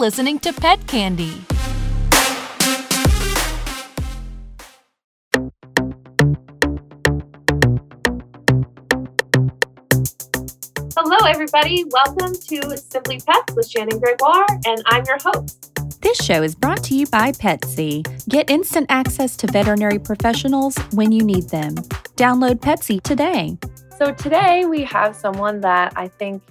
listening to Pet Candy. Hello, everybody. Welcome to Simply Pets with Shannon Gregoire, and I'm your host. This show is brought to you by Petsy. Get instant access to veterinary professionals when you need them. Download Petsy today. So, today we have someone that I think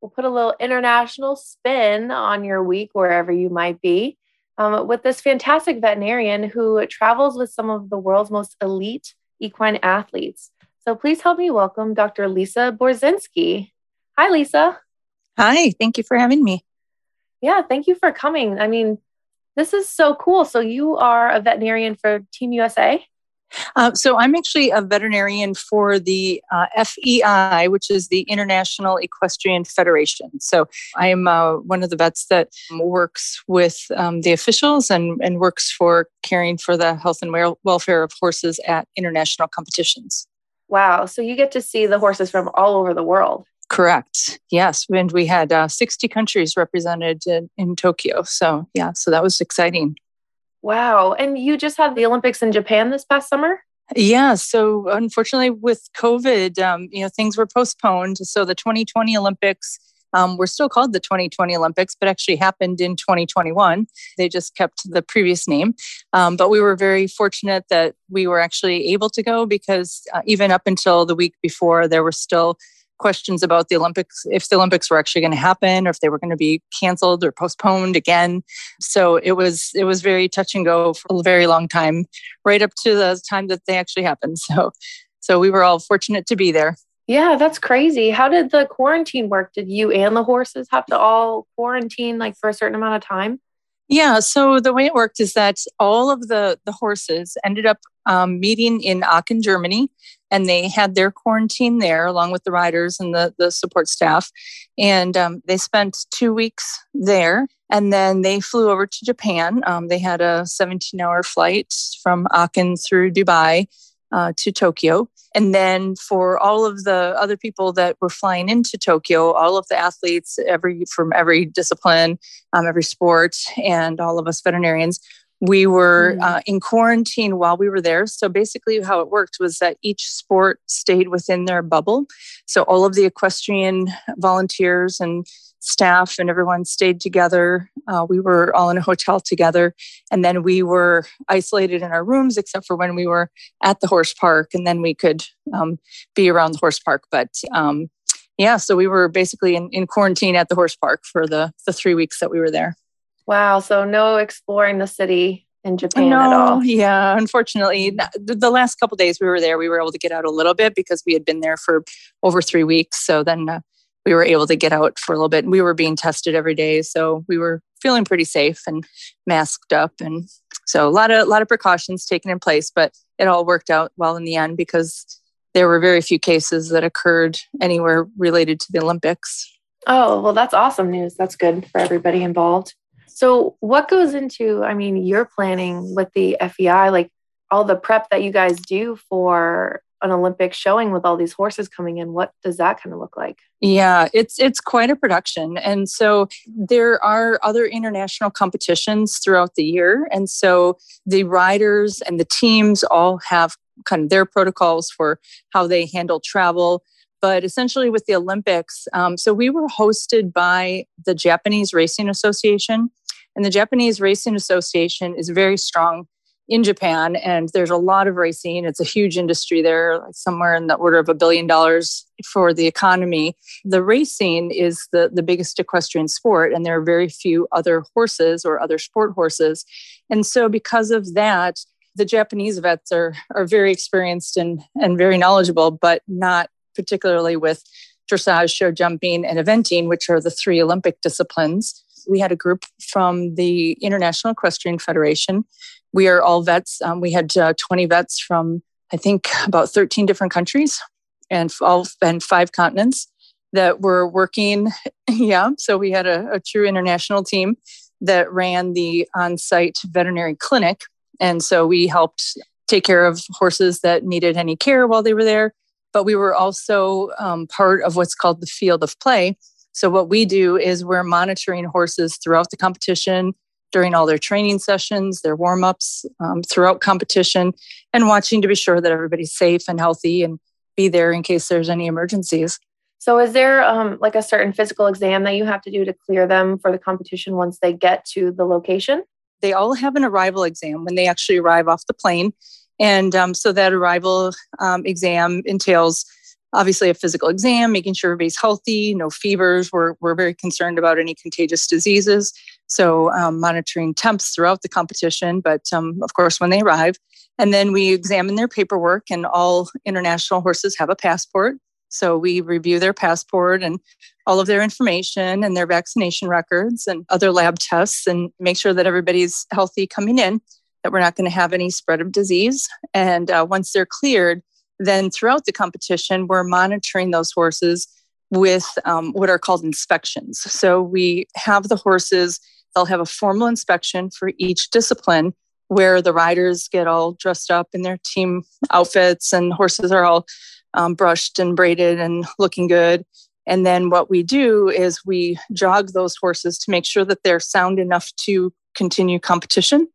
will put a little international spin on your week wherever you might be. Um, with this fantastic veterinarian who travels with some of the world's most elite equine athletes. So, please help me welcome Dr. Lisa Borzinski. Hi, Lisa. Hi, thank you for having me. Yeah, thank you for coming. I mean, this is so cool. So, you are a veterinarian for Team USA? Uh, so, I'm actually a veterinarian for the uh, FEI, which is the International Equestrian Federation. So, I am uh, one of the vets that works with um, the officials and, and works for caring for the health and welfare of horses at international competitions. Wow. So, you get to see the horses from all over the world. Correct. Yes. And we had uh, 60 countries represented in, in Tokyo. So, yeah, so that was exciting. Wow. And you just had the Olympics in Japan this past summer? Yeah. So, unfortunately, with COVID, um, you know, things were postponed. So, the 2020 Olympics um, were still called the 2020 Olympics, but actually happened in 2021. They just kept the previous name. Um, but we were very fortunate that we were actually able to go because uh, even up until the week before, there were still questions about the Olympics, if the Olympics were actually going to happen or if they were going to be canceled or postponed again. So it was it was very touch and go for a very long time, right up to the time that they actually happened. So so we were all fortunate to be there. Yeah, that's crazy. How did the quarantine work? Did you and the horses have to all quarantine like for a certain amount of time? Yeah, so the way it worked is that all of the the horses ended up um, meeting in Aachen, Germany, and they had their quarantine there along with the riders and the the support staff, and um, they spent two weeks there, and then they flew over to Japan. Um, they had a 17 hour flight from Aachen through Dubai uh, to Tokyo. And then for all of the other people that were flying into Tokyo, all of the athletes, every from every discipline, um, every sport, and all of us veterinarians, we were mm. uh, in quarantine while we were there. So basically, how it worked was that each sport stayed within their bubble. So all of the equestrian volunteers and staff and everyone stayed together. Uh, we were all in a hotel together. And then we were isolated in our rooms, except for when we were at the horse park. And then we could um, be around the horse park. But um, yeah, so we were basically in, in quarantine at the horse park for the, the three weeks that we were there. Wow. So no exploring the city in Japan no, at all. Yeah, unfortunately, the last couple days we were there, we were able to get out a little bit because we had been there for over three weeks. So then uh, we were able to get out for a little bit. We were being tested every day, so we were feeling pretty safe and masked up, and so a lot of a lot of precautions taken in place. But it all worked out well in the end because there were very few cases that occurred anywhere related to the Olympics. Oh, well, that's awesome news. That's good for everybody involved. So, what goes into, I mean, your planning with the FEI, like all the prep that you guys do for an Olympic showing with all these horses coming in. What does that kind of look like? Yeah, it's it's quite a production. And so there are other international competitions throughout the year. And so the riders and the teams all have kind of their protocols for how they handle travel. But essentially, with the Olympics, um, so we were hosted by the Japanese Racing Association. And the Japanese Racing Association is very strong in Japan, and there's a lot of racing. It's a huge industry there, like somewhere in the order of a billion dollars for the economy. The racing is the, the biggest equestrian sport, and there are very few other horses or other sport horses. And so, because of that, the Japanese vets are, are very experienced and, and very knowledgeable, but not particularly with dressage, show jumping, and eventing, which are the three Olympic disciplines. We had a group from the International Equestrian Federation we are all vets. Um, we had uh, 20 vets from, I think, about 13 different countries and all and five continents that were working. Yeah, so we had a, a true international team that ran the on-site veterinary clinic, and so we helped take care of horses that needed any care while they were there. But we were also um, part of what's called the field of play, So, what we do is we're monitoring horses throughout the competition, during all their training sessions, their warm ups, um, throughout competition, and watching to be sure that everybody's safe and healthy and be there in case there's any emergencies. So, is there um, like a certain physical exam that you have to do to clear them for the competition once they get to the location? They all have an arrival exam when they actually arrive off the plane. And um, so that arrival um, exam entails obviously a physical exam, making sure everybody's healthy, no fevers. We're, we're very concerned about any contagious diseases. So um, monitoring temps throughout the competition, but um, of course when they arrive. And then we examine their paperwork and all international horses have a passport. So we review their passport and all of their information and their vaccination records and other lab tests and make sure that everybody's healthy coming in, that we're not going to have any spread of disease. And uh, once they're cleared, then throughout the competition, we're monitoring those horses with um, what are called inspections. So we have the horses, they'll have a formal inspection for each discipline where the riders get all dressed up in their team outfits and horses are all um, brushed and braided and looking good. And then what we do is we jog those horses to make sure that they're sound enough to continue competition.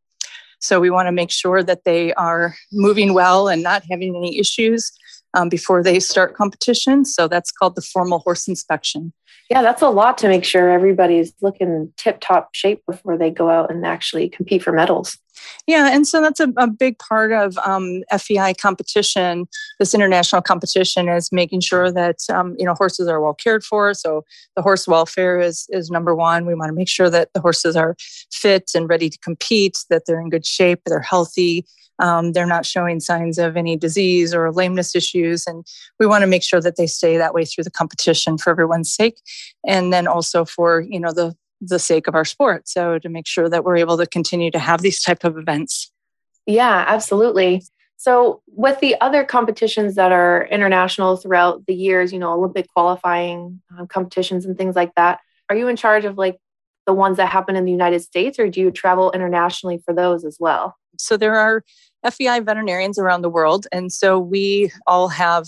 So we want to make sure that they are moving well and not having any issues um, before they start competition. So that's called the formal horse inspection. Yeah, that's a lot to make sure everybody's looking tip top shape before they go out and actually compete for medals. Yeah, and so that's a, a big part of um, FEI competition. This international competition is making sure that um, you know horses are well cared for. So the horse welfare is is number one. We want to make sure that the horses are fit and ready to compete, that they're in good shape, they're healthy, um, they're not showing signs of any disease or lameness issues. And we want to make sure that they stay that way through the competition for everyone's sake. And then also for, you know, the, the sake of our sport. So to make sure that we're able to continue to have these type of events. Yeah, absolutely. So, with the other competitions that are international throughout the years, you know, Olympic qualifying um, competitions and things like that, are you in charge of like the ones that happen in the United States or do you travel internationally for those as well? So, there are FEI veterinarians around the world. And so we all have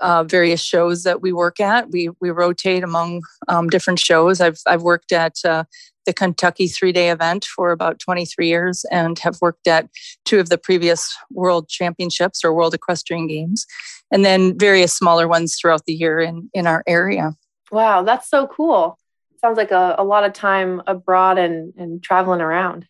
uh, various shows that we work at. We we rotate among um, different shows. I've I've worked at uh, the Kentucky three day event for about 23 years and have worked at two of the previous World Championships or World Equestrian Games, and then various smaller ones throughout the year in in our area. Wow, that's so cool. Sounds like a, a lot of time abroad and, and traveling around.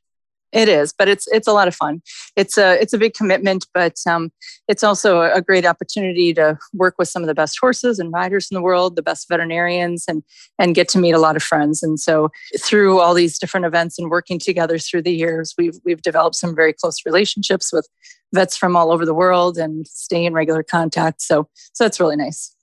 It is, but it's it's a lot of fun. It's a it's a big commitment, but um, it's also a great opportunity to work with some of the best horses and riders in the world, the best veterinarians, and and get to meet a lot of friends. And so through all these different events and working together through the years, we've we've developed some very close relationships with vets from all over the world and stay in regular contact. So so that's really nice.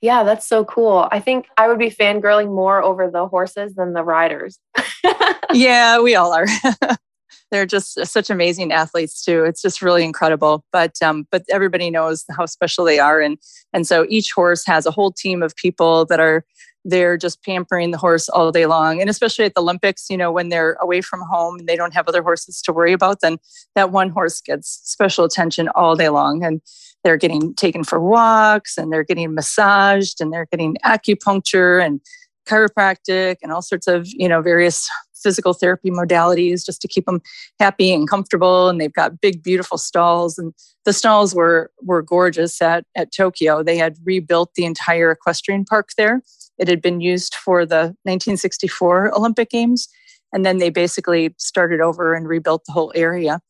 Yeah, that's so cool. I think I would be fangirling more over the horses than the riders. yeah, we all are. they're just such amazing athletes too. It's just really incredible. But um, but everybody knows how special they are, and and so each horse has a whole team of people that are they're just pampering the horse all day long. And especially at the Olympics, you know, when they're away from home and they don't have other horses to worry about, then that one horse gets special attention all day long. And they're getting taken for walks and they're getting massaged and they're getting acupuncture and chiropractic and all sorts of, you know, various physical therapy modalities just to keep them happy and comfortable. And they've got big, beautiful stalls. And the stalls were were gorgeous at, at Tokyo. They had rebuilt the entire equestrian park there. It had been used for the 1964 Olympic Games. And then they basically started over and rebuilt the whole area.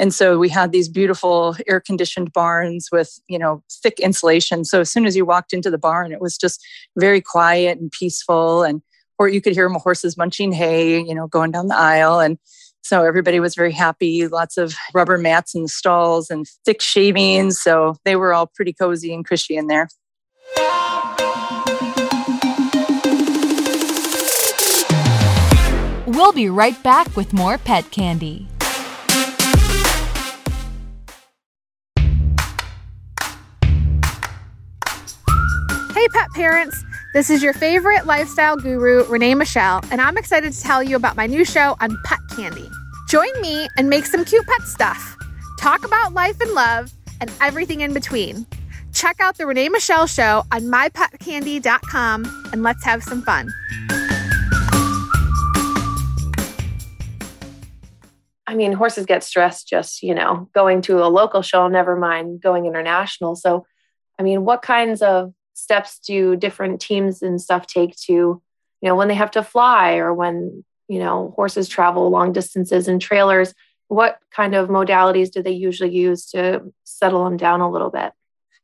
And so we had these beautiful air conditioned barns with, you know, thick insulation. So as soon as you walked into the barn, it was just very quiet and peaceful. And or you could hear horses munching hay, you know, going down the aisle. And so everybody was very happy. Lots of rubber mats in the stalls and thick shavings. So they were all pretty cozy and cushy in there. We'll be right back with more pet candy. Hey, pet parents. This is your favorite lifestyle guru, Renee Michelle, and I'm excited to tell you about my new show on Pet Candy. Join me and make some cute pet stuff. Talk about life and love and everything in between. Check out the Renee Michelle Show on mypetcandy.com and let's have some fun. I mean, horses get stressed just, you know, going to a local show, never mind going international. So, I mean, what kinds of steps do different teams and stuff take to, you know, when they have to fly or when, you know, horses travel long distances in trailers? What kind of modalities do they usually use to settle them down a little bit?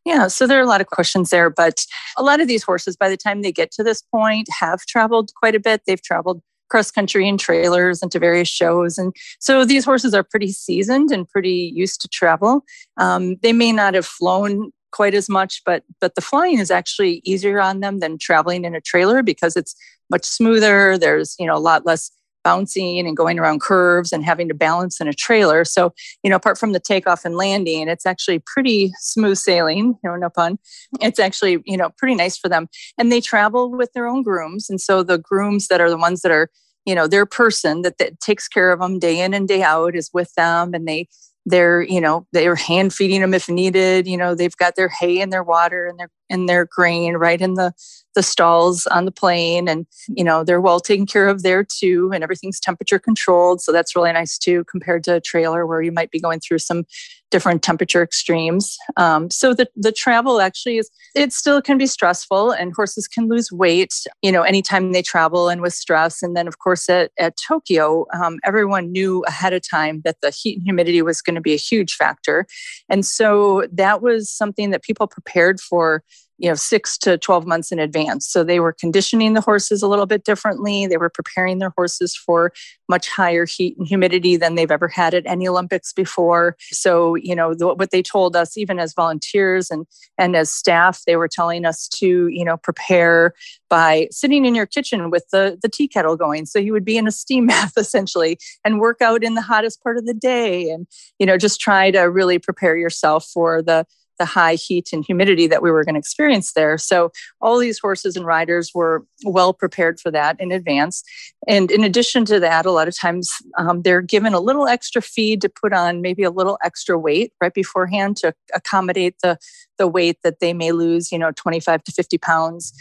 Yeah, so there are a lot of questions there, but a lot of these horses, by the time they get to this point, have traveled quite a bit. They've traveled cross country in trailers and to various shows. And so these horses are pretty seasoned and pretty used to travel. Um, they may not have flown quite as much, but but the flying is actually easier on them than traveling in a trailer because it's much smoother. There's you know a lot less bouncing and going around curves and having to balance in a trailer. So, you know, apart from the takeoff and landing, it's actually pretty smooth sailing, you know, no pun. It's actually, you know, pretty nice for them. And they travel with their own grooms. And so the grooms that are the ones that are, you know, their person that, that takes care of them day in and day out is with them and they they're you know they're hand feeding them if needed you know they've got their hay and their water and their and their grain right in the the stalls on the plane. And you know they're well taken care of there too and everything's temperature controlled. So that's really nice too compared to a trailer where you might be going through some different temperature extremes. Um, so the, the travel actually is it still can be stressful and horses can lose weight you know anytime they travel and with stress. And then of course at, at tokyo um, everyone knew ahead of time that the heat and humidity was going to be a huge factor. And so that was something that people prepared for you know six to 12 months in advance. So they were conditioning the horses a little bit differently. They were preparing their horses for much higher heat and humidity than they've ever had at any olympics before. So you know the, what they told us even as volunteers and and as staff they were telling us to you know prepare by sitting in your kitchen with the the tea kettle going. So you would be in a steam bath essentially and work out in the hottest part of the day and you know just try to really prepare yourself for the the high heat and humidity that we were going to experience there. So all these horses and riders were well prepared for that in advance. And in addition to that, a lot of times um, they're given a little extra feed to put on maybe a little extra weight right beforehand to accommodate the the weight that they may lose, you know, 25 to 50 pounds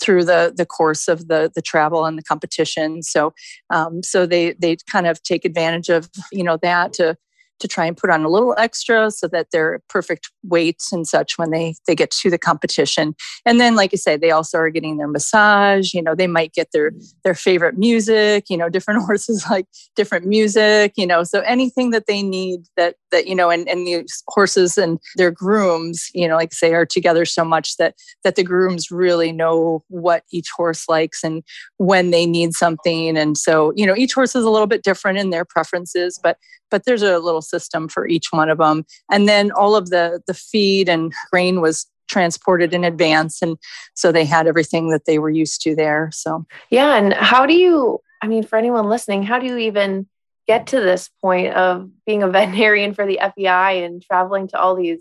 through the the course of the the travel and the competition. So um, so they they kind of take advantage of you know that to to try and put on a little extra so that they're perfect weights and such when they they get to the competition. And then like i say they also are getting their massage you know they might get their mm-hmm. their favorite music you know different horses like different music you know so anything that they need that that you know and, and these horses and their grooms you know like say are together so much that that the grooms really know what each horse likes and when they need something and so you know each horse is a little bit different in their preferences but but there's a little system for each one of them. And then all of the the feed and grain was transported in advance and so they had everything that they were used to there so yeah and how do you i mean for anyone listening how do you even get to this point of being a veterinarian for the fei and traveling to all these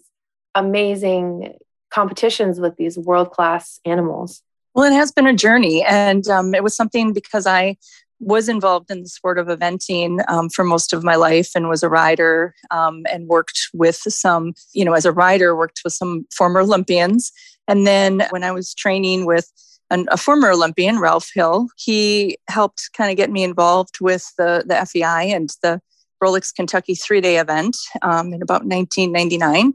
amazing competitions with these world class animals well it has been a journey and um, it was something because i was involved in the sport of eventing um, for most of my life and was a rider um, and worked with some, you know, as a rider, worked with some former Olympians. And then when I was training with an, a former Olympian, Ralph Hill, he helped kind of get me involved with the, the FEI and the Rolex Kentucky three day event um, in about 1999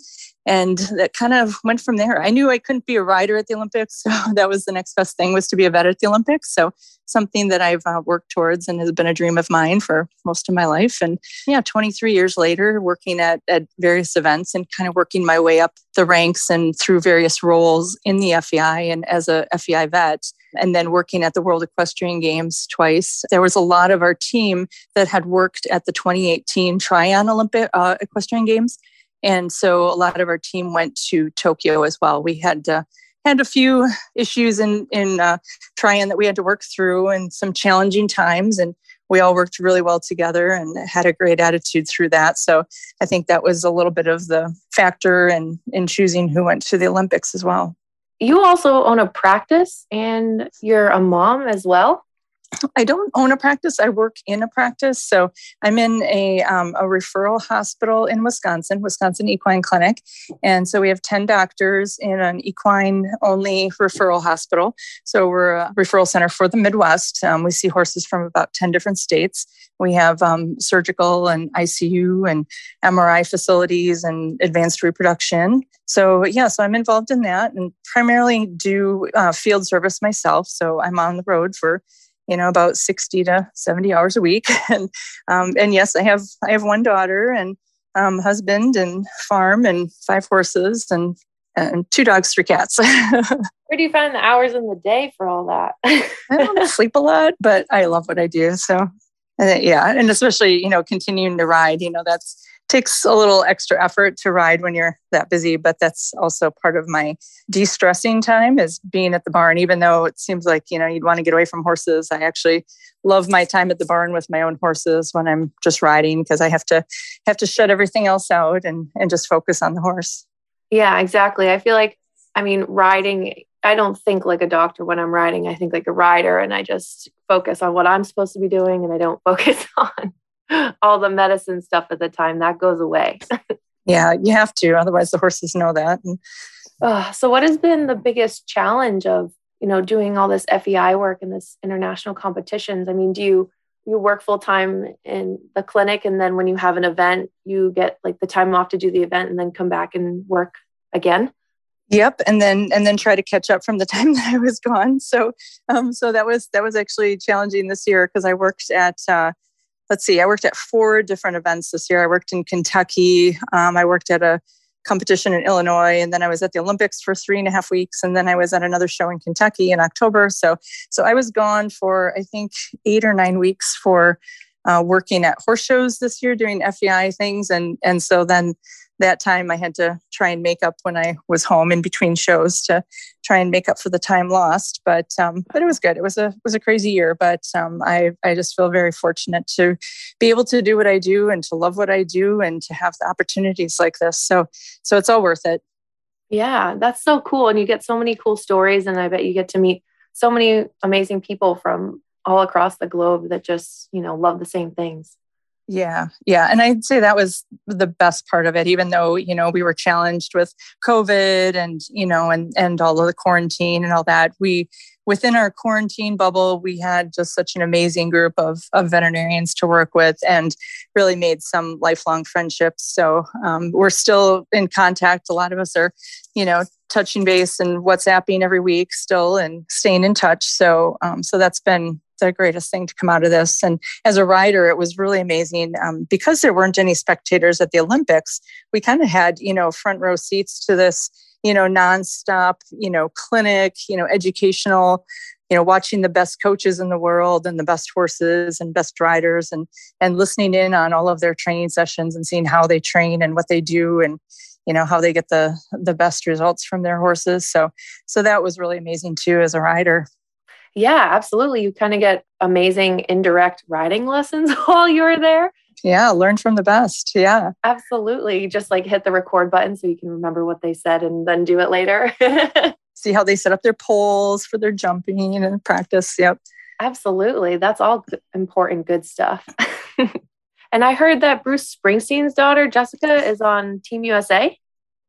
and that kind of went from there i knew i couldn't be a rider at the olympics so that was the next best thing was to be a vet at the olympics so something that i've uh, worked towards and has been a dream of mine for most of my life and yeah 23 years later working at, at various events and kind of working my way up the ranks and through various roles in the fei and as a fei vet and then working at the World Equestrian Games twice. There was a lot of our team that had worked at the 2018 Tryon Olympic uh, Equestrian Games. And so a lot of our team went to Tokyo as well. We had uh, had a few issues in in uh, Tryon that we had to work through, and some challenging times, and we all worked really well together and had a great attitude through that. So I think that was a little bit of the factor in in choosing who went to the Olympics as well. You also own a practice, and you're a mom as well. I don't own a practice. I work in a practice. So I'm in a, um, a referral hospital in Wisconsin, Wisconsin Equine Clinic. And so we have 10 doctors in an equine only referral hospital. So we're a referral center for the Midwest. Um, we see horses from about 10 different states. We have um, surgical and ICU and MRI facilities and advanced reproduction. So, yeah, so I'm involved in that and primarily do uh, field service myself. So I'm on the road for you know about 60 to 70 hours a week. And um, and yes i have i have one daughter and um, husband and farm and five horses and and two dogs three cats. Where do you find the hours in the day for all that? I don't sleep a lot but i love what i do so yeah and especially you know continuing to ride you know that's takes a little extra effort to ride when you're that busy but that's also part of my de-stressing time is being at the barn. Even though it seems like you know you'd want to get away from horses i actually love my time at the barn with my own horses when i'm just riding because i have to have to shut everything else out and and just focus on the horse. Yeah exactly. I feel like i mean riding i don't think like a doctor when i'm riding. I think like a rider and i just focus on what i'm supposed to be doing and i don't focus on all the medicine stuff at the time that goes away. Yeah you have to otherwise the horses know that. And, uh, so what has been the biggest challenge of you know doing all this fei work and this international competitions? I mean do you you work full time in the clinic and then when you have an event you get like the time off to do the event and then come back and work again? Yep, and then and then try to catch up from the time that I was gone. So, um, so that was that was actually challenging this year because I worked at uh, let's see, I worked at four different events this year. I worked in Kentucky. Um, I worked at a competition in Illinois, and then I was at the Olympics for three and a half weeks, and then I was at another show in Kentucky in October. So, so I was gone for I think eight or nine weeks for uh, working at horse shows this year, doing FEI things, and and so then that time I had to try and make up when I was home in between shows to try and make up for the time lost. But um, but it was good. It was a was a crazy year, but um, I I just feel very fortunate to be able to do what I do and to love what I do and to have the opportunities like this. So so it's all worth it. Yeah, that's so cool, and you get so many cool stories, and I bet you get to meet so many amazing people from all across the globe that just you know love the same things. Yeah, yeah. And I'd say that was the best part of it, even though, you know, we were challenged with COVID and, you know, and and all of the quarantine and all that. We within our quarantine bubble, we had just such an amazing group of, of veterinarians to work with and really made some lifelong friendships. So um, we're still in contact. A lot of us are, you know, touching base and WhatsApping every week still and staying in touch. So um, so that's been the greatest thing to come out of this. And as a rider, it was really amazing um, because there weren't any spectators at the Olympics. We kind of had, you know, front row seats to this, you know, nonstop, you know, clinic, you know, educational, you know, watching the best coaches in the world and the best horses and best riders and and listening in on all of their training sessions and seeing how they train and what they do and you know how they get the the best results from their horses so so that was really amazing too as a rider yeah, absolutely. You kind of get amazing indirect riding lessons while you're there. Yeah, learn from the best. Yeah. Absolutely. Just like hit the record button so you can remember what they said and then do it later. See how they set up their poles for their jumping and practice. Yep. Absolutely. That's all important, good stuff. and I heard that Bruce Springsteen's daughter, Jessica, is on Team USA.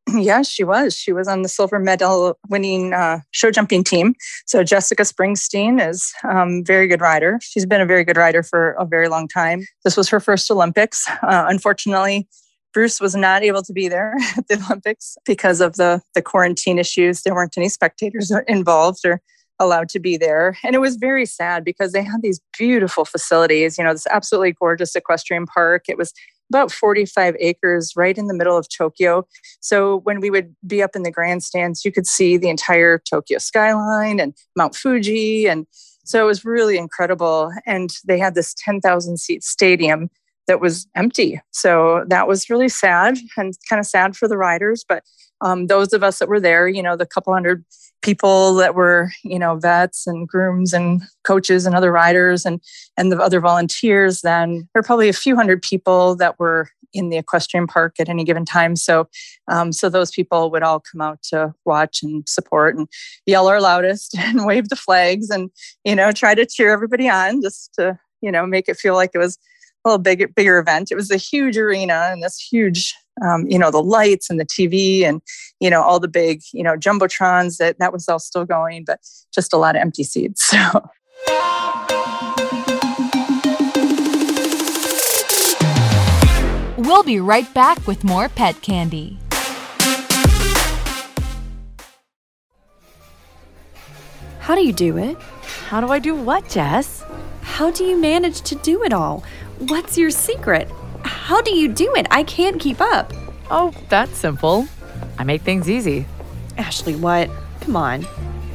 Yeah, she was. She was on the silver medal winning uh, show jumping team. So Jessica Springsteen is um, very good rider. She's been a very good rider for a very long time. This was her first Olympics. Uh, unfortunately, Bruce was not able to be there at the Olympics because of the the quarantine issues. There weren't any spectators involved or allowed to be there. And it was very sad because they had these beautiful facilities, you know, this absolutely gorgeous equestrian park. It was about 45 acres right in the middle of Tokyo. So when we would be up in the grandstands, you could see the entire Tokyo skyline and Mount Fuji. And so it was really incredible. And they had this 10,000 seat stadium that was empty. So that was really sad and kind of sad for the riders. But um, those of us that were there, you know, the couple hundred people that were you know vets and grooms and coaches and other riders and and the other volunteers then there were probably a few hundred people that were in the equestrian park at any given time. So, um, so those people would all come out to watch and support and yell our loudest and wave the flags and you know try to cheer everybody on just to you know make it feel like it was a little bigger bigger event. It was a huge arena and this huge um, you know the lights and the TV and you know all the big you know jumbotrons that that was all still going, but just a lot of empty seats. So. We'll be right back with more pet candy. How do you do it? How do I do what, Jess? How do you manage to do it all? What's your secret? How do you do it? I can't keep up. Oh, that's simple. I make things easy. Ashley, what? Come on.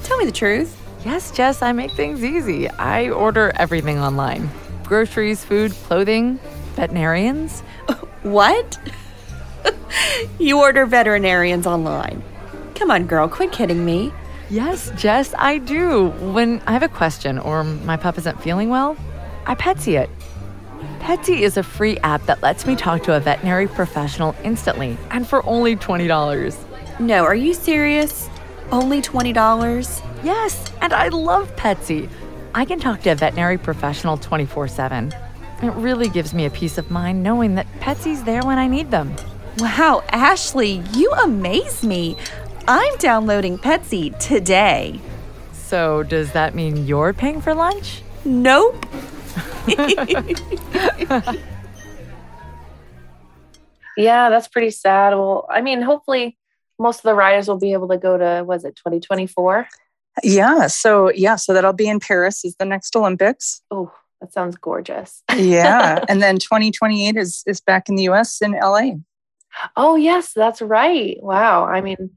Tell me the truth. Yes, Jess, I make things easy. I order everything online groceries, food, clothing, veterinarians. What? you order veterinarians online. Come on, girl, quit kidding me. Yes, Jess, I do. When I have a question or my pup isn't feeling well, I Petsy it. Petsy is a free app that lets me talk to a veterinary professional instantly and for only $20. No, are you serious? Only $20? Yes, and I love Petsy. I can talk to a veterinary professional 24 7. It really gives me a peace of mind knowing that Petsy's there when I need them. Wow, Ashley, you amaze me. I'm downloading Petsy today. So, does that mean you're paying for lunch? Nope. Yeah, that's pretty sad. Well, I mean, hopefully most of the riders will be able to go to was it 2024? Yeah. So yeah. So that'll be in Paris. Is the next Olympics. Oh, that sounds gorgeous. yeah. And then 2028 is is back in the US in LA. Oh, yes, that's right. Wow. I mean,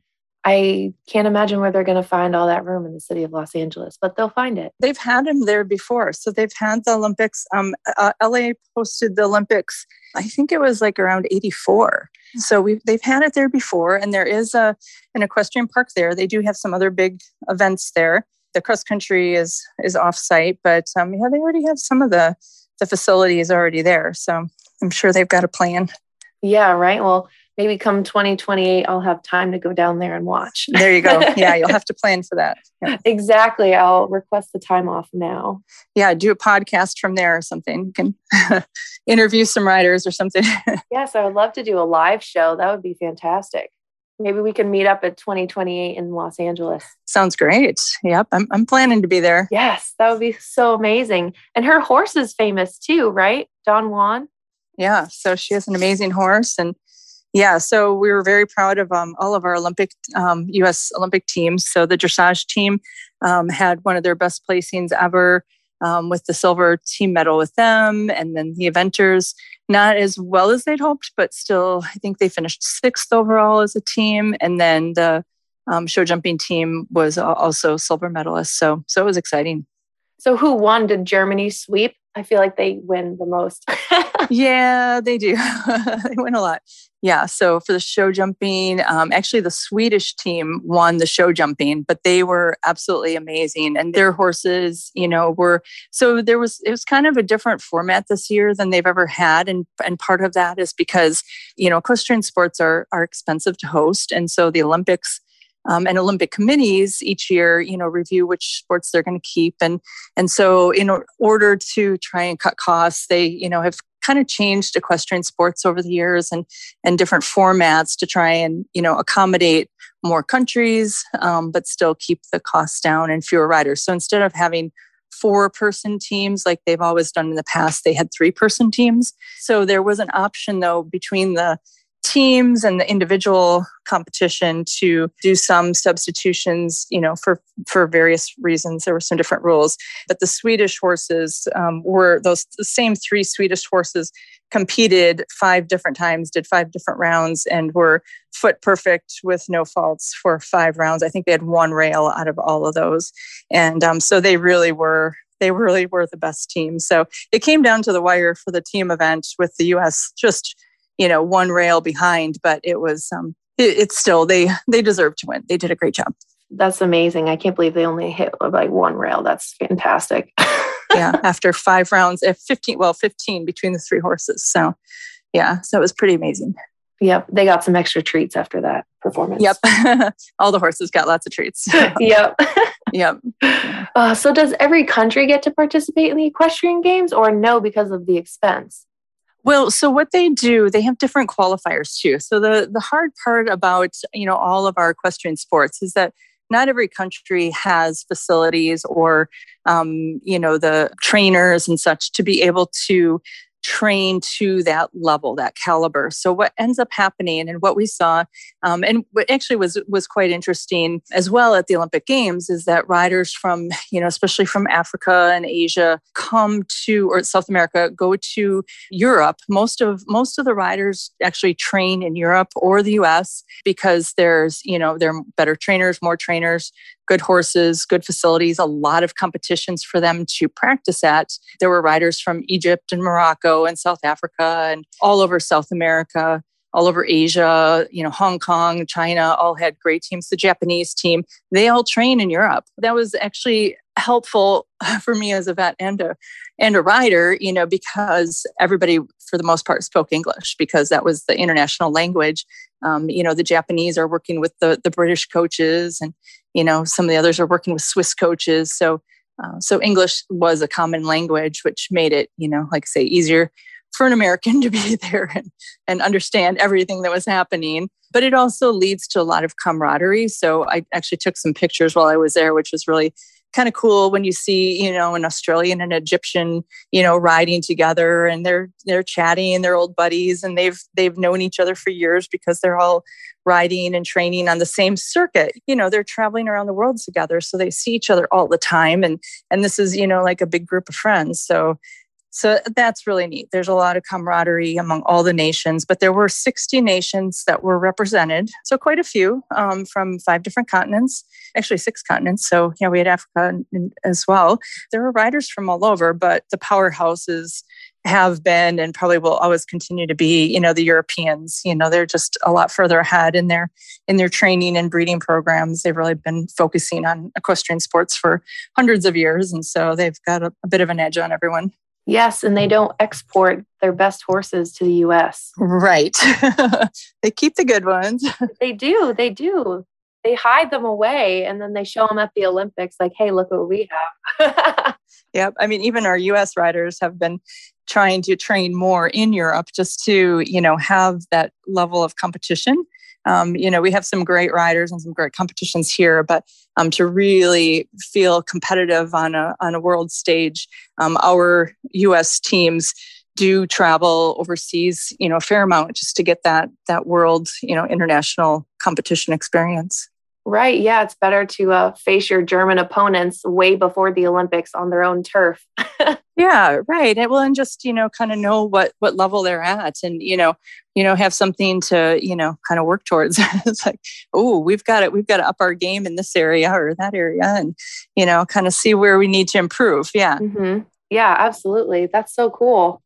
I can't imagine where they're going to find all that room in the city of Los Angeles, but they'll find it. They've had them there before. So they've had the Olympics. Um, uh, LA posted the Olympics, I think it was like around 84. So we've, they've had it there before. And there is a, an equestrian park there. They do have some other big events there. The cross country is is off site, but um, yeah, they already have some of the the facilities already there. So I'm sure they've got a plan. Yeah, right. Well, maybe come 2028, I'll have time to go down there and watch. There you go. Yeah, you'll have to plan for that. Yeah. exactly. I'll request the time off now. Yeah, do a podcast from there or something. You can interview some riders or something. yes, I would love to do a live show. That would be fantastic. Maybe we can meet up at 2028 in Los Angeles. Sounds great. Yep, I'm, I'm planning to be there. Yes, that would be so amazing. And her horse is famous too, right? Don Juan. Yeah, so she has an amazing horse. And yeah, so we were very proud of um, all of our Olympic, um, US Olympic teams. So the dressage team um, had one of their best placings ever um, with the silver team medal with them. And then the eventers, not as well as they'd hoped, but still, I think they finished sixth overall as a team. And then the um, show jumping team was also silver medalist. So, so it was exciting. So, who won? Did Germany sweep? I feel like they win the most. yeah, they do. they win a lot. Yeah. So for the show jumping, um, actually the Swedish team won the show jumping, but they were absolutely amazing. And their horses, you know, were so there was it was kind of a different format this year than they've ever had. And and part of that is because, you know, equestrian sports are are expensive to host. And so the Olympics um, and Olympic committees each year, you know, review which sports they're going to keep, and and so in order to try and cut costs, they you know have kind of changed equestrian sports over the years and and different formats to try and you know accommodate more countries, um, but still keep the costs down and fewer riders. So instead of having four person teams like they've always done in the past, they had three person teams. So there was an option though between the teams and the individual competition to do some substitutions you know for for various reasons. There were some different rules but the swedish horses um, were those same three swedish horses competed five different times did five different rounds and were foot perfect with no faults for five rounds. I think they had one rail out of all of those. And um, so they really were they really were the best team. So it came down to the wire for the team event with the us just you know one rail behind but it was um it, it's still they they deserve to win they did a great job that's amazing i can't believe they only hit like one rail that's fantastic yeah after five rounds at 15 well 15 between the three horses so yeah, so it was pretty amazing. Yep, they got some extra treats after that performance. Yep, all the horses got lots of treats. yep. yep. Uh, so, does every country get to participate in the equestrian games, or no, because of the expense? Well, so what they do, they have different qualifiers too. So the the hard part about you know all of our equestrian sports is that not every country has facilities or um, you know the trainers and such to be able to train to that level, that caliber. So what ends up happening and what we saw, um, and what actually was was quite interesting as well at the Olympic Games is that riders from, you know, especially from Africa and Asia come to or South America, go to Europe. Most of most of the riders actually train in Europe or the US because there's, you know, there are better trainers, more trainers good horses, good facilities, a lot of competitions for them to practice at. There were riders from Egypt and Morocco and South Africa and all over South America, all over Asia, you know, Hong Kong, China, all had great teams. The Japanese team, they all train in Europe. That was actually helpful for me as a vet and a and a rider, you know, because everybody for the most part spoke English because that was the international language. Um, you know, the Japanese are working with the the British coaches, and you know, some of the others are working with Swiss coaches. So, uh, so English was a common language, which made it, you know, like I say, easier for an American to be there and, and understand everything that was happening. But it also leads to a lot of camaraderie. So I actually took some pictures while I was there, which was really kind of cool when you see you know an australian and egyptian you know riding together and they're they're chatting they're old buddies and they've they've known each other for years because they're all riding and training on the same circuit. You know they're traveling around the world together so they see each other all the time and and this is you know like a big group of friends. So so that's really neat. There's a lot of camaraderie among all the nations, but there were 60 nations that were represented. So quite a few um, from five different continents, actually six continents. So, yeah, we had Africa as well. There were riders from all over, but the powerhouses have been and probably will always continue to be you know the europeans you know they're just a lot further ahead in their in their training and breeding programs they've really been focusing on equestrian sports for hundreds of years and so they've got a, a bit of an edge on everyone Yes, and they don't export their best horses to the US. Right. they keep the good ones. they do. They do. They hide them away and then they show them at the Olympics like, hey, look what we have. yep. I mean, even our US riders have been trying to train more in Europe just to, you know, have that level of competition um, you know, we have some great riders and some great competitions here, but um, to really feel competitive on a on a world stage, um, our U.S. teams do travel overseas, you know, a fair amount just to get that that world, you know, international competition experience. Right. Yeah. It's better to uh, face your German opponents way before the Olympics on their own turf. yeah. Right. Well, and just, you know, kind of know what, what level they're at and, you know, you know, have something to, you know, kind of work towards. it's like, oh, we've got it. We've got to up our game in this area or that area and, you know, kind of see where we need to improve. Yeah. Mm-hmm. Yeah, absolutely. That's so cool.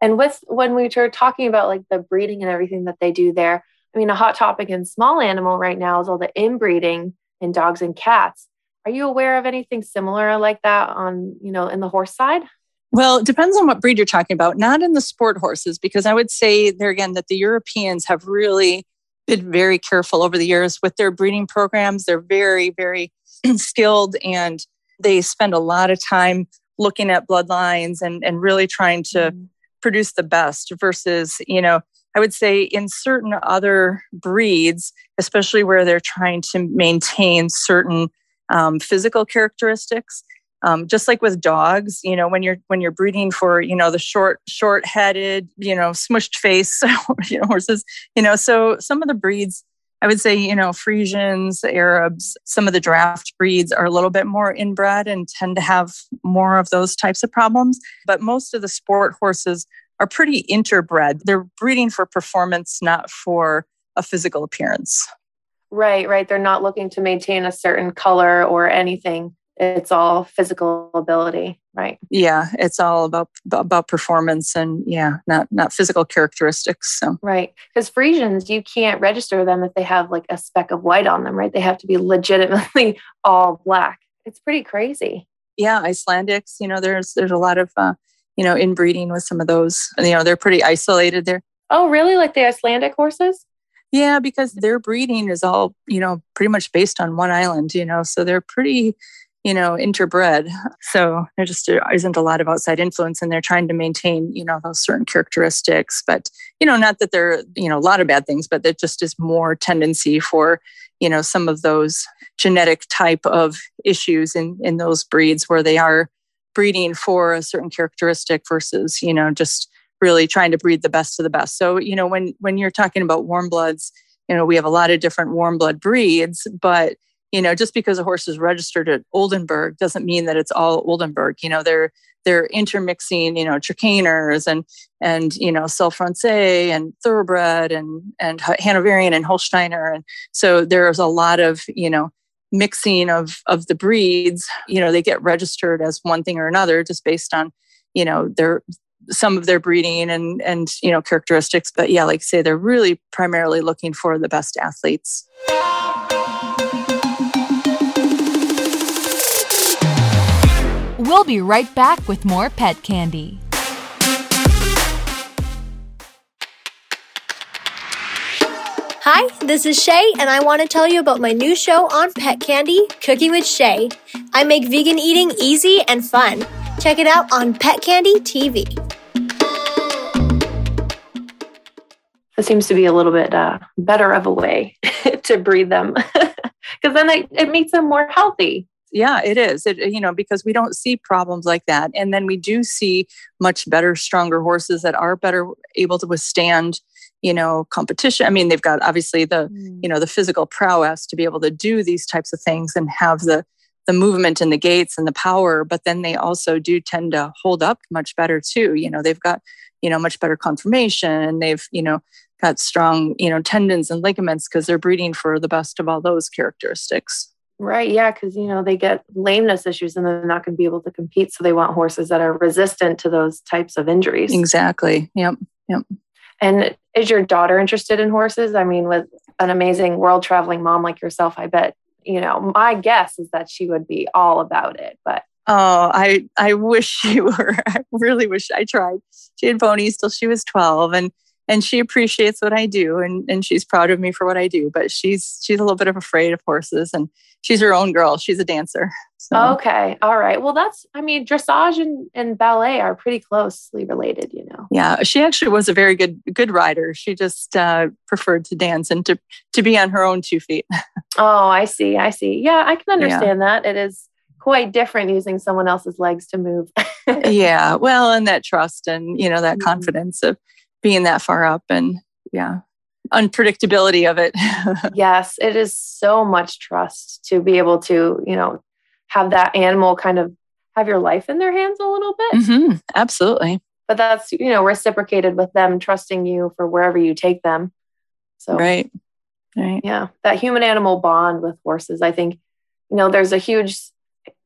And with when we were talking about like the breeding and everything that they do there, I mean, a hot topic in small animal right now is all the inbreeding in dogs and cats. Are you aware of anything similar like that on, you know, in the horse side? Well, it depends on what breed you're talking about. Not in the sport horses, because I would say there again that the Europeans have really been very careful over the years with their breeding programs. They're very, very skilled and they spend a lot of time looking at bloodlines and, and really trying to mm. produce the best versus, you know, I would say in certain other breeds, especially where they're trying to maintain certain um, physical characteristics, um, just like with dogs, you know, when you're when you're breeding for you know the short short headed, you know, smushed face you know, horses, you know, so some of the breeds. I would say, you know, Friesians, Arabs, some of the draft breeds are a little bit more inbred and tend to have more of those types of problems. But most of the sport horses are pretty interbred. They're breeding for performance, not for a physical appearance. Right, right. They're not looking to maintain a certain color or anything. It's all physical ability, right? Yeah, it's all about about performance and yeah, not not physical characteristics. So right, because Friesians, you can't register them if they have like a speck of white on them, right? They have to be legitimately all black. It's pretty crazy. Yeah, Icelandics. You know, there's there's a lot of uh, you know, inbreeding with some of those. You know, they're pretty isolated. They're Oh, really? Like the Icelandic horses? Yeah, because their breeding is all, you know, pretty much based on one island, you know, so they're pretty, you know, interbred. So there just isn't a lot of outside influence and they're trying to maintain, you know, those certain characteristics. But, you know, not that there you know, a lot of bad things, but there just is more tendency for, you know, some of those genetic type of issues in, in those breeds where they are breeding for a certain characteristic versus, you know, just really trying to breed the best of the best. So, you know, when when you're talking about warm bloods, you know, we have a lot of different warm blood breeds, but you know, just because a horse is registered at Oldenburg doesn't mean that it's all Oldenburg. You know, they're they're intermixing, you know, Trakehner's and and you know, Francais and Thoroughbred and and Hanoverian and Holsteiner, and so there's a lot of you know mixing of of the breeds. You know, they get registered as one thing or another just based on you know their some of their breeding and and you know characteristics but yeah like say they're really primarily looking for the best athletes we'll be right back with more pet candy Hi, this is Shay, and I want to tell you about my new show on Pet Candy, Cooking with Shay. I make vegan eating easy and fun. Check it out on Pet Candy TV. That seems to be a little bit uh, better of a way to breed them because then it, it makes them more healthy yeah it is it you know because we don't see problems like that and then we do see much better stronger horses that are better able to withstand you know competition i mean they've got obviously the mm. you know the physical prowess to be able to do these types of things and have the the movement and the gaits and the power but then they also do tend to hold up much better too you know they've got you know much better conformation and they've you know got strong, you know, tendons and ligaments because they're breeding for the best of all those characteristics. Right. Yeah. Because, you know, they get lameness issues and they're not going to be able to compete. So they want horses that are resistant to those types of injuries. Exactly. Yep. Yep. And is your daughter interested in horses? I mean, with an amazing world traveling mom like yourself, I bet, you know, my guess is that she would be all about it. But Oh, I I wish she were. I really wish I tried. She had ponies till she was 12 and and she appreciates what I do and, and she's proud of me for what I do. But she's she's a little bit of afraid of horses and she's her own girl. She's a dancer. So. Okay. All right. Well, that's, I mean, dressage and, and ballet are pretty closely related, you know. Yeah. She actually was a very good, good rider. She just uh, preferred to dance and to, to be on her own two feet. oh, I see. I see. Yeah. I can understand yeah. that. It is quite different using someone else's legs to move. yeah. Well, and that trust and, you know, that mm-hmm. confidence of, being that far up and yeah unpredictability of it. Yes it is so much trust to be able to you know have that animal kind of have your life in their hands a little bit. Mm-hmm. absolutely. But that's you know reciprocated with them trusting you for wherever you take them. So right right. Yeah that human animal bond with horses i think you know there's a huge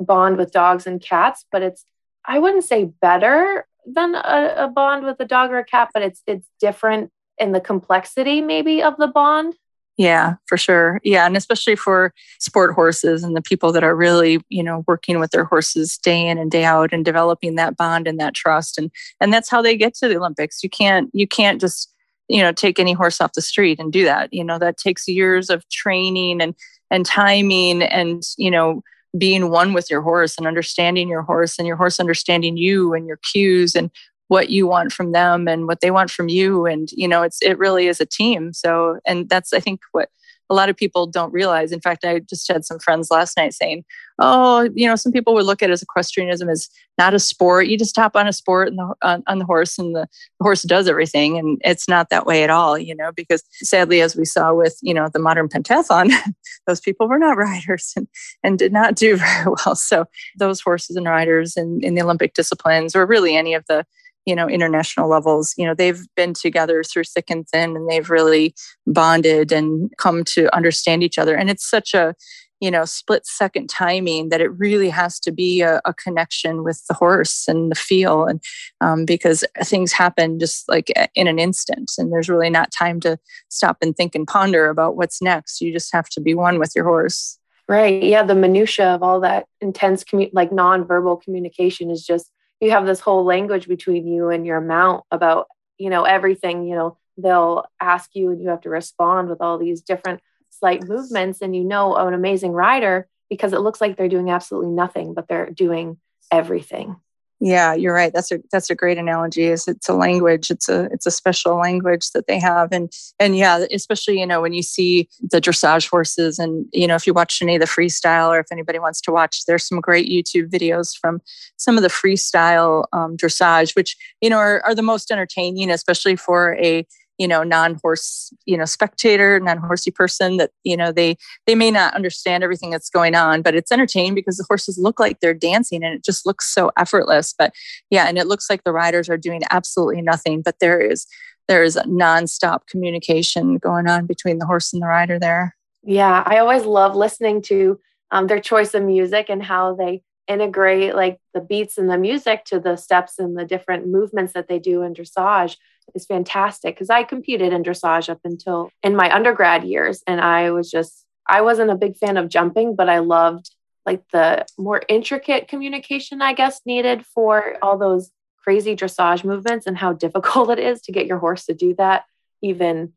bond with dogs and cats but it's i wouldn't say better than a, a bond with a dog or a cat, but it's it's different in the complexity maybe of the bond. Yeah, for sure. Yeah, and especially for sport horses and the people that are really, you know, working with their horses day in and day out and developing that bond and that trust and and that's how they get to the Olympics. You can't you can't just, you know, take any horse off the street and do that. You know, that takes years of training and and timing and, you know, being one with your horse and understanding your horse and your horse understanding you and your cues and what you want from them and what they want from you. And you know it's it really is a team. So and that's i think what a lot of people don't realize. In fact, I just had some friends last night saying, "Oh, you know, some people would look at as equestrianism as not a sport. You just hop on a sport and the, on, on the horse, and the, the horse does everything." And it's not that way at all, you know, because sadly, as we saw with you know the modern pentathlon, those people were not riders and, and did not do very well. So those horses and riders in, in the Olympic disciplines, or really any of the you know international levels you know they've been together through thick and thin and they've really bonded and come to understand each other. And it's such a you know split second timing that it really has to be a, a connection with the horse and the feel. And um, because things happen just like in an instant and there's really not time to stop and think and ponder about what's next. You just have to be one with your horse. Right. Yeah. The minutia of all that intense commu- like nonverbal communication is just you have this whole language between you and your mount about you know everything you know they'll ask you and you have to respond with all these different slight movements and you know oh, an amazing rider because it looks like they're doing absolutely nothing but they're doing everything yeah, you're right. That's a that's a great analogy. Is it's a language. It's a it's a special language that they have, and and yeah, especially you know when you see the dressage horses, and you know if you watch any of the freestyle, or if anybody wants to watch, there's some great YouTube videos from some of the freestyle um, dressage, which you know are, are the most entertaining, especially for a you know non-horse you know spectator non-horsey person that you know they they may not understand everything that's going on but it's entertaining because the horses look like they're dancing and it just looks so effortless. But yeah and it looks like the riders are doing absolutely nothing but there is there is a nonstop communication going on between the horse and the rider there. Yeah i always love listening to um, their choice of music and how they integrate like the beats and the music to the steps and the different movements that they do in dressage is fantastic because I competed in dressage up until in my undergrad years. And I was just, I wasn't a big fan of jumping, but I loved like the more intricate communication, I guess, needed for all those crazy dressage movements and how difficult it is to get your horse to do that, even,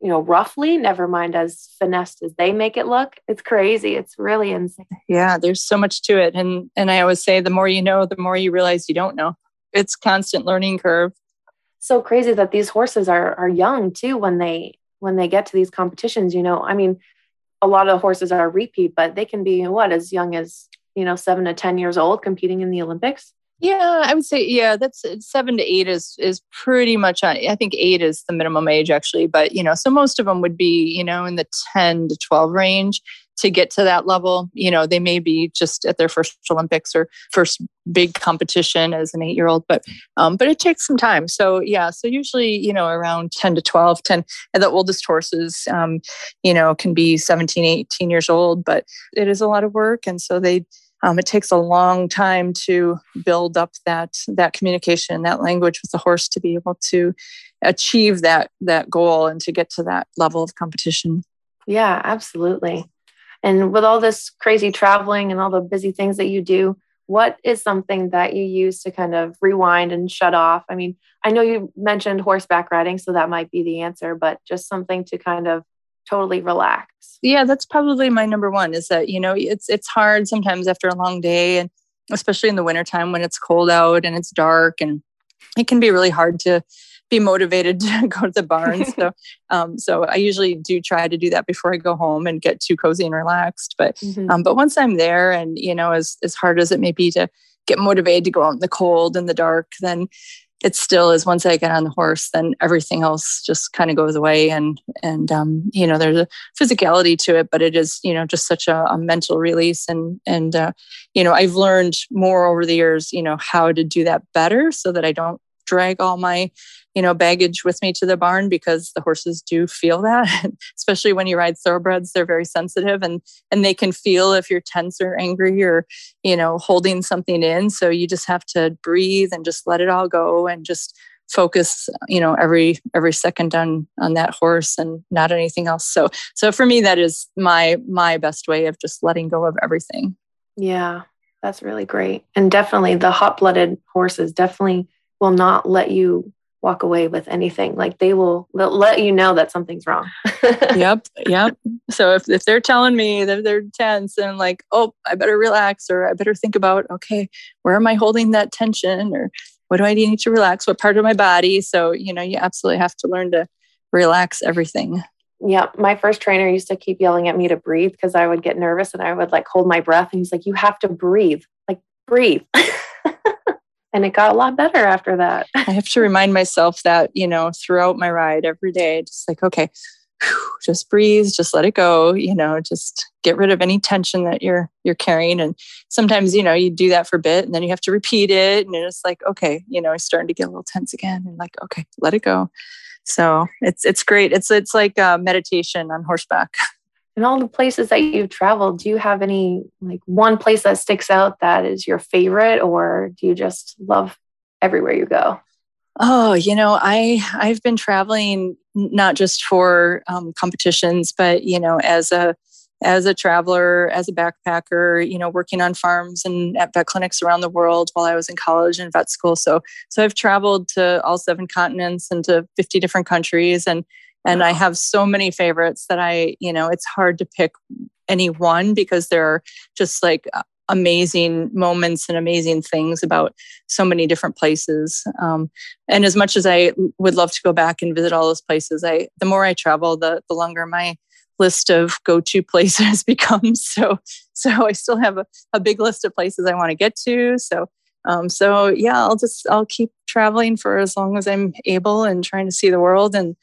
you know, roughly, never mind as finessed as they make it look. It's crazy. It's really insane. Yeah, there's so much to it. And and I always say the more you know, the more you realize you don't know. It's constant learning curve so crazy that these horses are are young too when they when they get to these competitions you know? I mean a lot of the horses are repeat but they can be what as young as you know 7 to 10 years old competing in the olympics yeah i would say yeah that's 7 to 8 is is pretty much i think 8 is the minimum age actually but you know so most of them would be you know in the 10 to 12 range to get to that level. You know, they may be just at their first Olympics or first big competition as an eight year old, but um, but it takes some time. So yeah, so usually you know around 10 to 12, 10, and the oldest horses, um, you know, can be 17, 18 years old, but it is a lot of work. And so they, um, it takes a long time to build up that that communication, that language with the horse to be able to achieve that that goal and to get to that level of competition. Yeah, absolutely. And with all this crazy traveling and all the busy things that you do, what is something that you use to kind of rewind and shut off? I mean, I know you mentioned horseback riding, so that might be the answer, but just something to kind of totally relax. Yeah, that's probably my number one is that, you know, it's it's hard sometimes after a long day and especially in the wintertime when it's cold out and it's dark and it can be really hard to be motivated to go to the barn. so, um, so I usually do try to do that before I go home and get too cozy and relaxed. But, mm-hmm. um, but once I'm there, and you know, as as hard as it may be to get motivated to go out in the cold and the dark, then it still is once I get on the horse, then everything else just kind of goes away. And and um, you know, there's a physicality to it, but it is you know just such a, a mental release. And and uh, you know, I've learned more over the years, you know, how to do that better so that I don't drag all my you know baggage with me to the barn because the horses do feel that especially when you ride thoroughbreds they're very sensitive and and they can feel if you're tense or angry or you know holding something in. So you just have to breathe and just let it all go and just focus you know every every second on on that horse and not anything else. So so for me that is my my best way of just letting go of everything. Yeah that's really great. And definitely the hot-blooded horses definitely will not let you walk away with anything. Like they will let you know that something's wrong. yep. Yep. So if, if they're telling me that they're tense and like, oh, I better relax or I better think about, okay, where am I holding that tension or what do I need to relax? What part of my body? So, you know, you absolutely have to learn to relax everything. Yeah, my first trainer used to keep yelling at me to breathe because I would get nervous and I would like hold my breath. And he's like, You have to breathe, like breathe. and it got a lot better after that. I have to remind myself that, you know, throughout my ride every day, just like, okay, just breathe, just let it go, you know, just get rid of any tension that you're you're carrying. And sometimes, you know, you do that for a bit and then you have to repeat it. And it's like, okay, you know, starting to get a little tense again and like, okay, let it go. So it's it's great. It's it's like uh, meditation on horseback. in all the places that you've traveled, do you have any like one place that sticks out that is your favorite, or do you just love everywhere you go? Oh, you know, I I've been traveling not just for um, competitions, but you know, as a as a traveler, as a backpacker, you know, working on farms and at vet clinics around the world while I was in college and vet school. So, so I've traveled to all seven continents and to 50 different countries. And, and I have so many favorites that I, you know, it's hard to pick any one because there are just like amazing moments and amazing things about so many different places. Um, and as much as I would love to go back and visit all those places, I the more I travel, the the longer my list of go-to places becomes. So so I still have a, a big list of places I want to get to. So um, so yeah, I'll just I'll keep traveling for as long as I'm able and trying to see the world and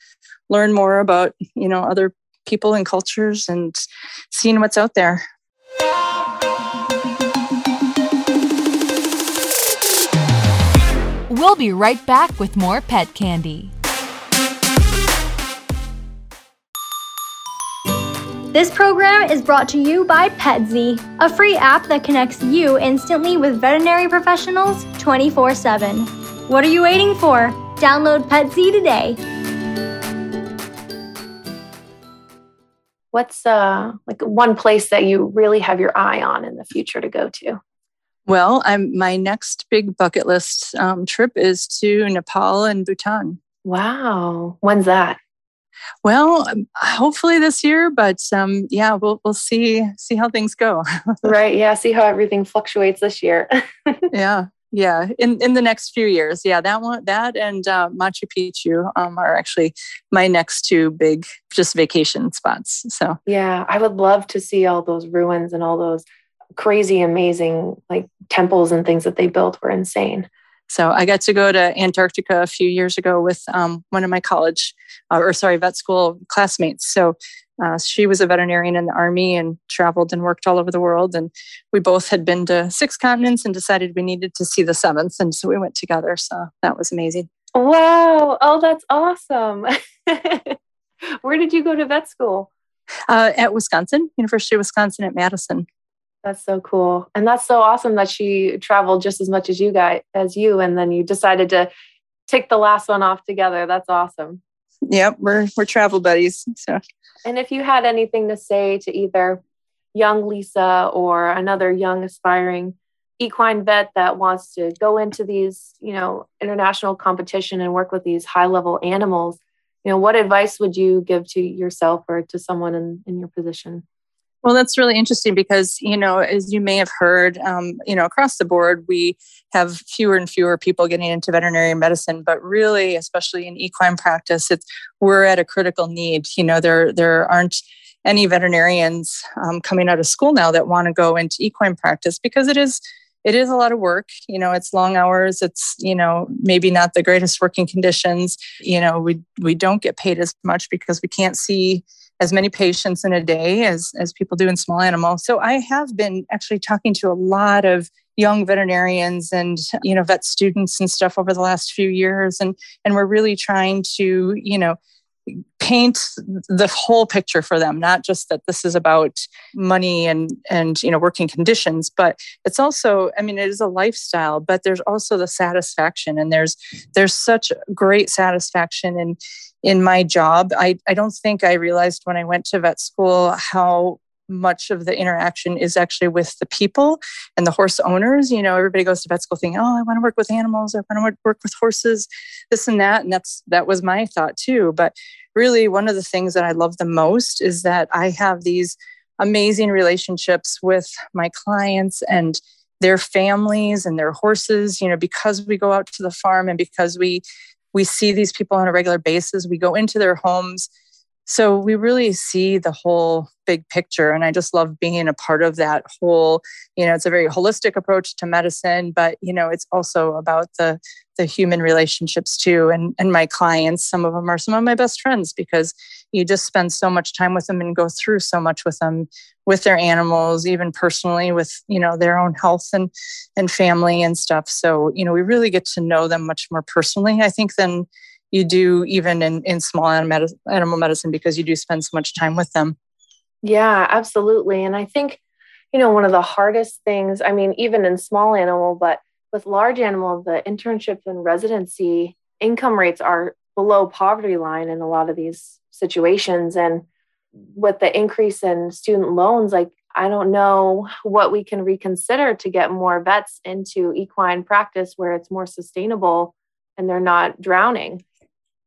learn more about you know other people and cultures and seeing what's out there. We'll be right back with more pet candy. This program is brought to you by Petzey, a free app that connects you instantly with veterinary professionals 24 7. What are you waiting for? Download Petzey today. What's uh like one place that you really have your eye on in the future to go to? Well, I'm my next big bucket list um, trip is to Nepal and Bhutan. Wow, when's that? Well, um, hopefully this year, but um, yeah, we'll we'll see see how things go. right. Yeah. See how everything fluctuates this year. yeah. Yeah. In in the next few years. Yeah. That one. That and uh, Machu Picchu um, are actually my next two big just vacation spots. So. Yeah, I would love to see all those ruins and all those crazy, amazing like temples and things that they built were insane. So I got to go to Antarctica a few years ago with um, one of my college, uh, or sorry, vet school classmates. So uh, she was a veterinarian in the army and traveled and worked all over the world. And we both had been to six continents and decided we needed to see the seventh. And so we went together. So that was amazing. Wow. Oh, that's awesome. Where did you go to vet school? Uh, at Wisconsin, University of Wisconsin at Madison. That's so cool. And that's so awesome that she traveled just as much as you guys as you and then you decided to take the last one off together. That's awesome. Yep, we're we're travel buddies. So And if you had anything to say to either young Lisa or another young aspiring equine vet that wants to go into these, you know, international competition and work with these high level animals, you know, what advice would you give to yourself or to someone in, in your position? Well, that's really interesting because, you know, as you may have heard, um, you know, across the board, we have fewer and fewer people getting into veterinary medicine, but really, especially in equine practice, it's we're at a critical need. You know, there there aren't any veterinarians um, coming out of school now that want to go into equine practice because it is it is a lot of work you know it's long hours it's you know maybe not the greatest working conditions you know we we don't get paid as much because we can't see as many patients in a day as, as people do in small animals. So I have been actually talking to a lot of young veterinarians and you know vet students and stuff over the last few years and and we're really trying to you know paint the whole picture for them not just that this is about money and and you know working conditions but it's also i mean it is a lifestyle but there's also the satisfaction and there's there's such great satisfaction in in my job. I, I don't think I realized when I went to vet school how much of the interaction is actually with the people and the horse owners. You know, everybody goes to vet school thinking, "Oh, I want to work with animals. I want to work with horses, this and that." And that's that was my thought too. But really, one of the things that I love the most is that I have these amazing relationships with my clients and their families and their horses. You know, because we go out to the farm and because we we see these people on a regular basis. We go into their homes. So we really see the whole big picture. And I just love being a part of that whole, you know, it's a very holistic approach to medicine, but, you know, it's also about the, the human relationships too. And, and my clients, some of them are some of my best friends because you just spend so much time with them and go through so much with them with their animals even personally with you know their own health and and family and stuff so you know we really get to know them much more personally i think than you do even in in small animal medicine because you do spend so much time with them yeah, absolutely. And I think, you know, one of the hardest things, I mean, even in small animal, but with large animal, the internship and residency income rates are below poverty line in a lot of these situations. And with the increase in student loans, like I don't know what we can reconsider to get more vets into equine practice where it's more sustainable and they're not drowning.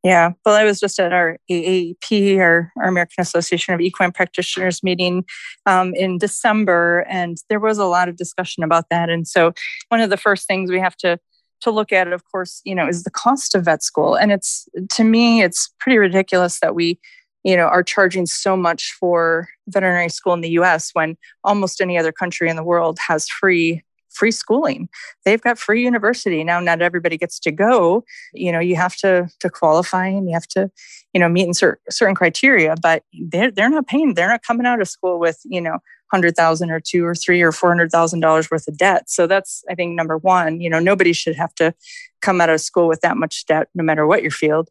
Yeah, well, I was just at our AAEP, our, our American Association of Equine Practitioners meeting um, in December, and there was a lot of discussion about that. And so, one of the first things we have to to look at, of course, you know, is the cost of vet school. And it's to me, it's pretty ridiculous that we, you know, are charging so much for veterinary school in the US when almost any other country in the world has free free schooling. They've got free university. Now not everybody gets to go. You know, you have to to qualify and you have to, you know, meet in cer- certain criteria, but they're they're not paying, they're not coming out of school with, you know, hundred thousand or two or three or four hundred thousand dollars worth of debt. So that's I think number one. You know, nobody should have to come out of school with that much debt, no matter what your field.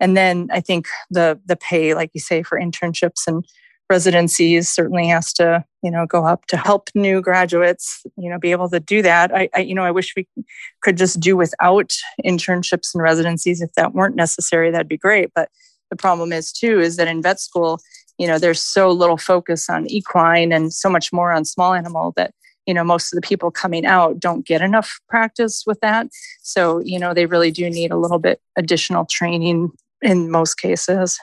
And then I think the the pay, like you say, for internships and residencies certainly has to you know go up to help new graduates you know be able to do that. I, I, you know i wish we could just do without internships and residencies. If that weren't necessary that'd be great. But the problem is too is that in vet school you know there's so little focus on equine and so much more on small animal that you know most of the people coming out don't get enough practice with that. So you know they really do need a little bit additional training in most cases.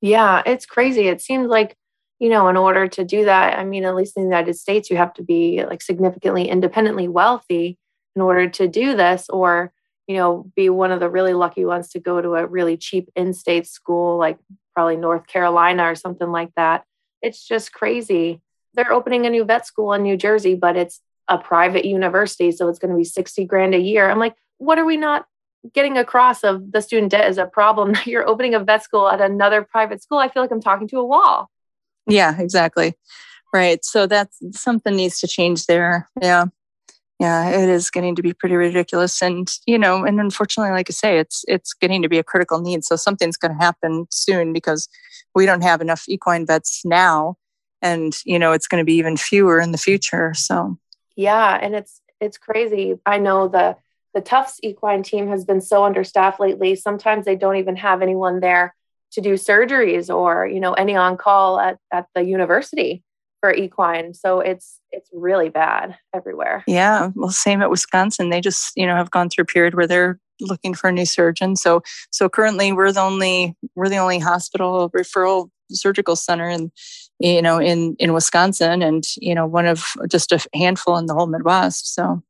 Yeah it's crazy. It seems like you know in order to do that i mean at least in the united states you have to be like significantly independently wealthy in order to do this or you know be one of the really lucky ones to go to a really cheap in-state school like probably north carolina or something like that it's just crazy they're opening a new vet school in New Jersey, but it's a private university. So it's going to be 60 grand a year. I'm like, what are we not getting across of the student debt is a problem? You're opening a vet school at another private school. I feel like I'm talking to a wall. Yeah, exactly. Right. So that's something needs to change there. Yeah. Yeah, it is getting to be pretty ridiculous. And, you know, and unfortunately, like I say, it's it's getting to be a critical need. So something's gonna happen soon because we don't have enough equine vets now and you know it's going to be even fewer in the future so yeah and it's it's crazy i know the the tufts equine team has been so understaffed lately sometimes they don't even have anyone there to do surgeries or you know any on call at, at the university for equine. So it's it's really bad everywhere. Yeah well same at wisconsin. They just you know have gone through a period where they're looking for a new surgeon. So so currently we're the only we're the only hospital referral surgical center in you know in in wisconsin and you know one of just a handful in the whole midwest so.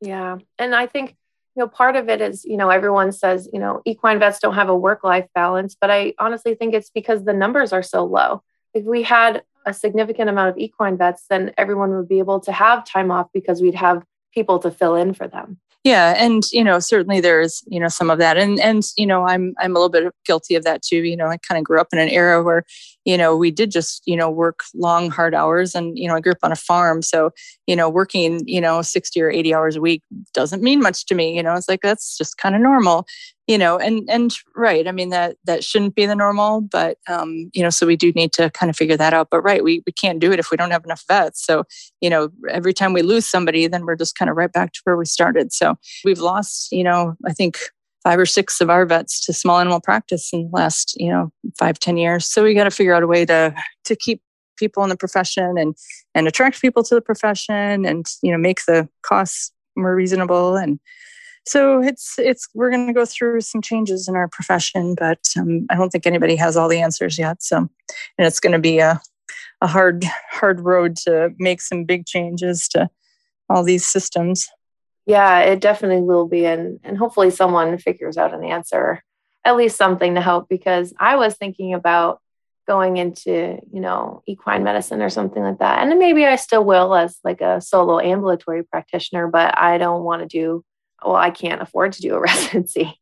Yeah and i think you know part of it is you know everyone says you know equine vets don't have a work life balance but i honestly think it's because the numbers are so low. If we had a significant amount of equine vets then everyone would be able to have time off because we'd have people to fill in for them yeah and you know certainly there's you know some of that and and you know i'm i'm a little bit guilty of that too you know i kind of grew up in an era where you know we did just you know work long hard hours and you know i grew up on a farm so you know working you know 60 or 80 hours a week doesn't mean much to me you know it's like that's just kind of normal you know and and right i mean that that shouldn't be the normal but um you know so we do need to kind of figure that out but right we, we can't do it if we don't have enough vets. So you know every time we lose somebody then we're just kind of right back to where we started. So we've lost you know i think five or six of our vets to small animal practice in the last you know five ten years. So we got to figure out a way to to keep people in the profession and and attract people to the profession and you know make the costs more reasonable and so it's it's we're going to go through some changes in our profession but um, i don't think anybody has all the answers yet. So and it's going to be a, a hard hard road to make some big changes to all these systems. Yeah it definitely will be and and hopefully someone figures out an answer at least something to help because i was thinking about going into you know equine medicine or something like that. And maybe i still will as like a solo ambulatory practitioner but i don't want to do well, I can't afford to do a residency.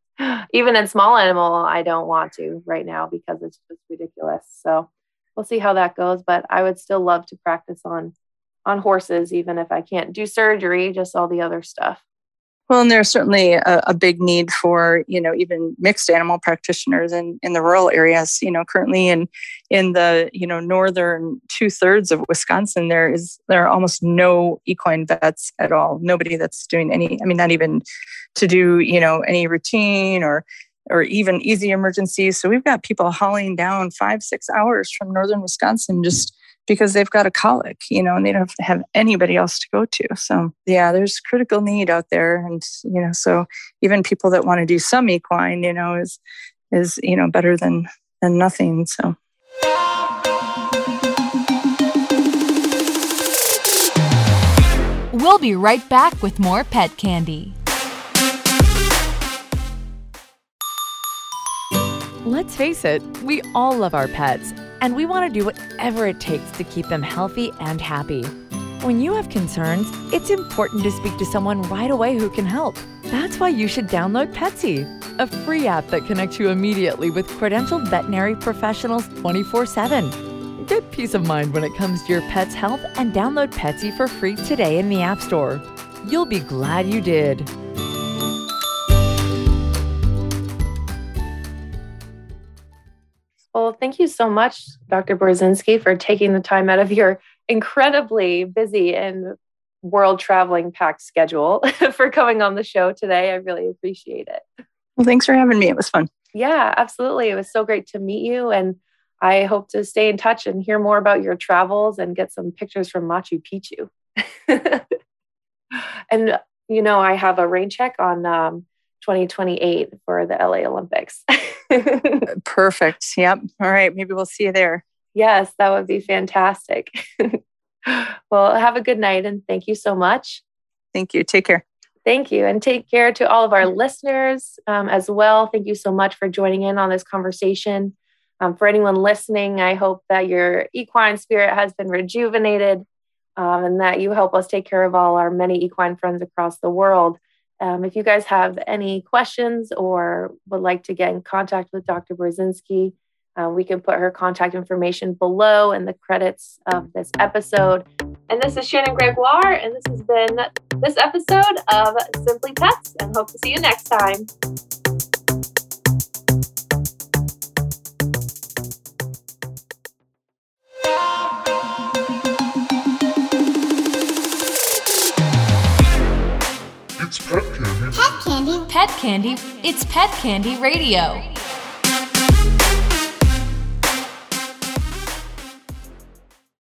Even in small animal, I don't want to right now because it's just ridiculous. So we'll see how that goes. But I would still love to practice on on horses, even if I can't do surgery, just all the other stuff. Well, and there's certainly a, a, big need for you know even mixed animal practitioners in, in the rural areas. You know, currently in in the you know northern two thirds of Wisconsin, there is there are almost no equine vets at all. Nobody that's doing any. I mean, not even to do you know any routine or or even easy emergencies. So we've got people hauling down five, six hours from northern Wisconsin just because they've got a colic, you know, and they don't have anybody else to go to. So yeah, there's critical need out there. And, you know, so even people that want to do some equine, you know, is is, you know, better than than nothing. So We'll be right back with more pet candy. Let's face it, we all love our pets, and we want to do whatever it takes to keep them healthy and happy. When you have concerns, it's important to speak to someone right away who can help. That's why you should download Petzey, a free app that connects you immediately with credentialed veterinary professionals 24 7. Get peace of mind when it comes to your pet's health and download Petzey for free today in the App Store. You'll be glad you did. Well, thank you so much, Dr. Borzinski, for taking the time out of your incredibly busy and world traveling packed schedule for coming on the show today. I really appreciate it. Well, thanks for having me. It was fun. Yeah, absolutely. It was so great to meet you. And I hope to stay in touch and hear more about your travels and get some pictures from Machu Picchu. and, you know, I have a rain check on um, 2028 for the LA Olympics. Perfect. Yep. All right. Maybe we'll see you there. Yes, that would be fantastic. well, have a good night and thank you so much. Thank you. Take care. Thank you. And take care to all of our listeners um, as well. Thank you so much for joining in on this conversation. Um, for anyone listening, I hope that your equine spirit has been rejuvenated um, and that you help us take care of all our many equine friends across the world. Um, if you guys have any questions or would like to get in contact with Dr. Borzinski, uh, we can put her contact information below in the credits of this episode. And this is Shannon Gregoire, and this has been this episode of Simply Pets, and hope to see you next time. Pet Candy. It's Pet Candy Radio.